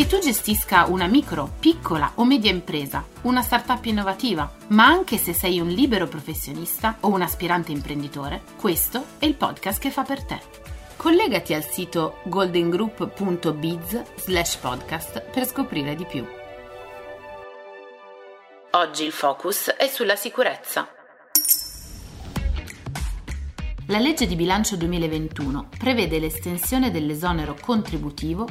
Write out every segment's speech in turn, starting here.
Che tu gestisca una micro, piccola o media impresa, una startup innovativa, ma anche se sei un libero professionista o un aspirante imprenditore, questo è il podcast che fa per te. Collegati al sito goldengroup.biz slash podcast per scoprire di più. Oggi il focus è sulla sicurezza. La legge di bilancio 2021 prevede l'estensione dell'esonero contributivo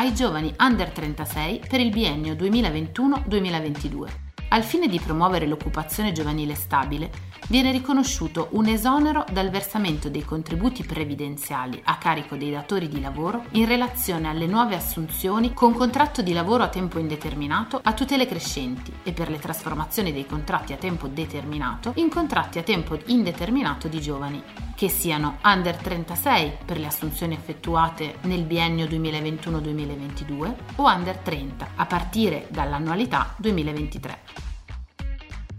ai giovani under 36 per il biennio 2021-2022. Al fine di promuovere l'occupazione giovanile stabile, viene riconosciuto un esonero dal versamento dei contributi previdenziali a carico dei datori di lavoro in relazione alle nuove assunzioni con contratto di lavoro a tempo indeterminato a tutele crescenti e per le trasformazioni dei contratti a tempo determinato in contratti a tempo indeterminato di giovani, che siano under 36 per le assunzioni effettuate nel biennio 2021-2022 o under 30 a partire dall'annualità 2023.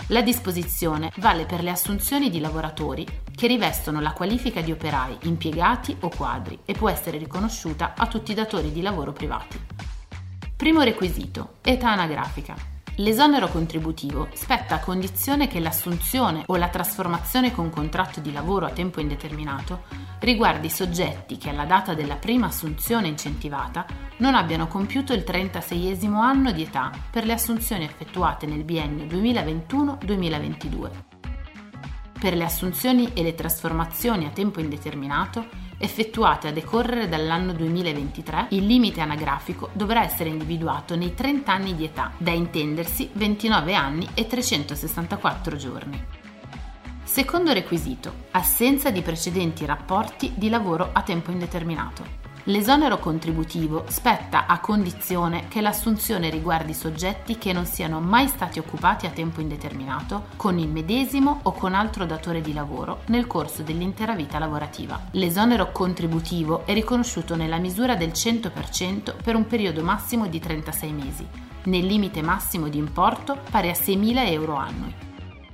La disposizione vale per le assunzioni di lavoratori che rivestono la qualifica di operai, impiegati o quadri e può essere riconosciuta a tutti i datori di lavoro privati. Primo requisito, età anagrafica. L'esonero contributivo spetta a condizione che l'assunzione o la trasformazione con contratto di lavoro a tempo indeterminato riguardi soggetti che alla data della prima assunzione incentivata non abbiano compiuto il 36 anno di età per le assunzioni effettuate nel biennio 2021-2022. Per le assunzioni e le trasformazioni a tempo indeterminato effettuate a decorrere dall'anno 2023, il limite anagrafico dovrà essere individuato nei 30 anni di età, da intendersi 29 anni e 364 giorni. Secondo requisito, assenza di precedenti rapporti di lavoro a tempo indeterminato. L'esonero contributivo spetta a condizione che l'assunzione riguardi soggetti che non siano mai stati occupati a tempo indeterminato con il medesimo o con altro datore di lavoro nel corso dell'intera vita lavorativa. L'esonero contributivo è riconosciuto nella misura del 100% per un periodo massimo di 36 mesi, nel limite massimo di importo pari a 6.000 euro annui.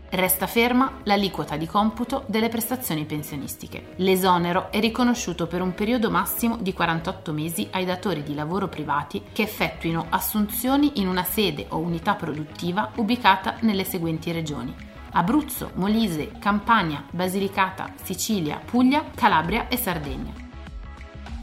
Resta ferma l'aliquota di computo delle prestazioni pensionistiche. L'esonero è riconosciuto per un periodo massimo di 48 mesi ai datori di lavoro privati che effettuino assunzioni in una sede o unità produttiva ubicata nelle seguenti regioni. Abruzzo, Molise, Campania, Basilicata, Sicilia, Puglia, Calabria e Sardegna.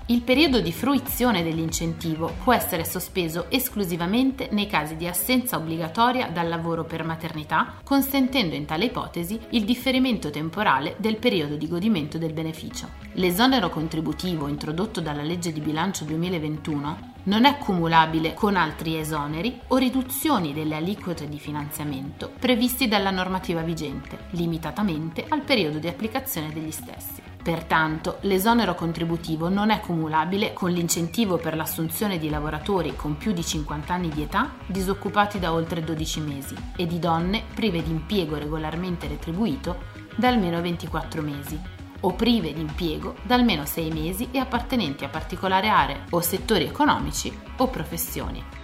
Il periodo di fruizione dell'incentivo può essere sospeso esclusivamente nei casi di assenza obbligatoria dal lavoro per maternità, consentendo in tale ipotesi il differimento temporale del periodo di godimento del beneficio. L'esonero contributivo introdotto dalla legge di bilancio 2021 non è cumulabile con altri esoneri o riduzioni delle aliquote di finanziamento previsti dalla normativa vigente, limitatamente al periodo di applicazione degli stessi. Pertanto, l'esonero contributivo non è cumulabile con l'incentivo per l'assunzione di lavoratori con più di 50 anni di età disoccupati da oltre 12 mesi e di donne prive di impiego regolarmente retribuito da almeno 24 mesi o prive di impiego da almeno 6 mesi e appartenenti a particolari aree o settori economici o professioni.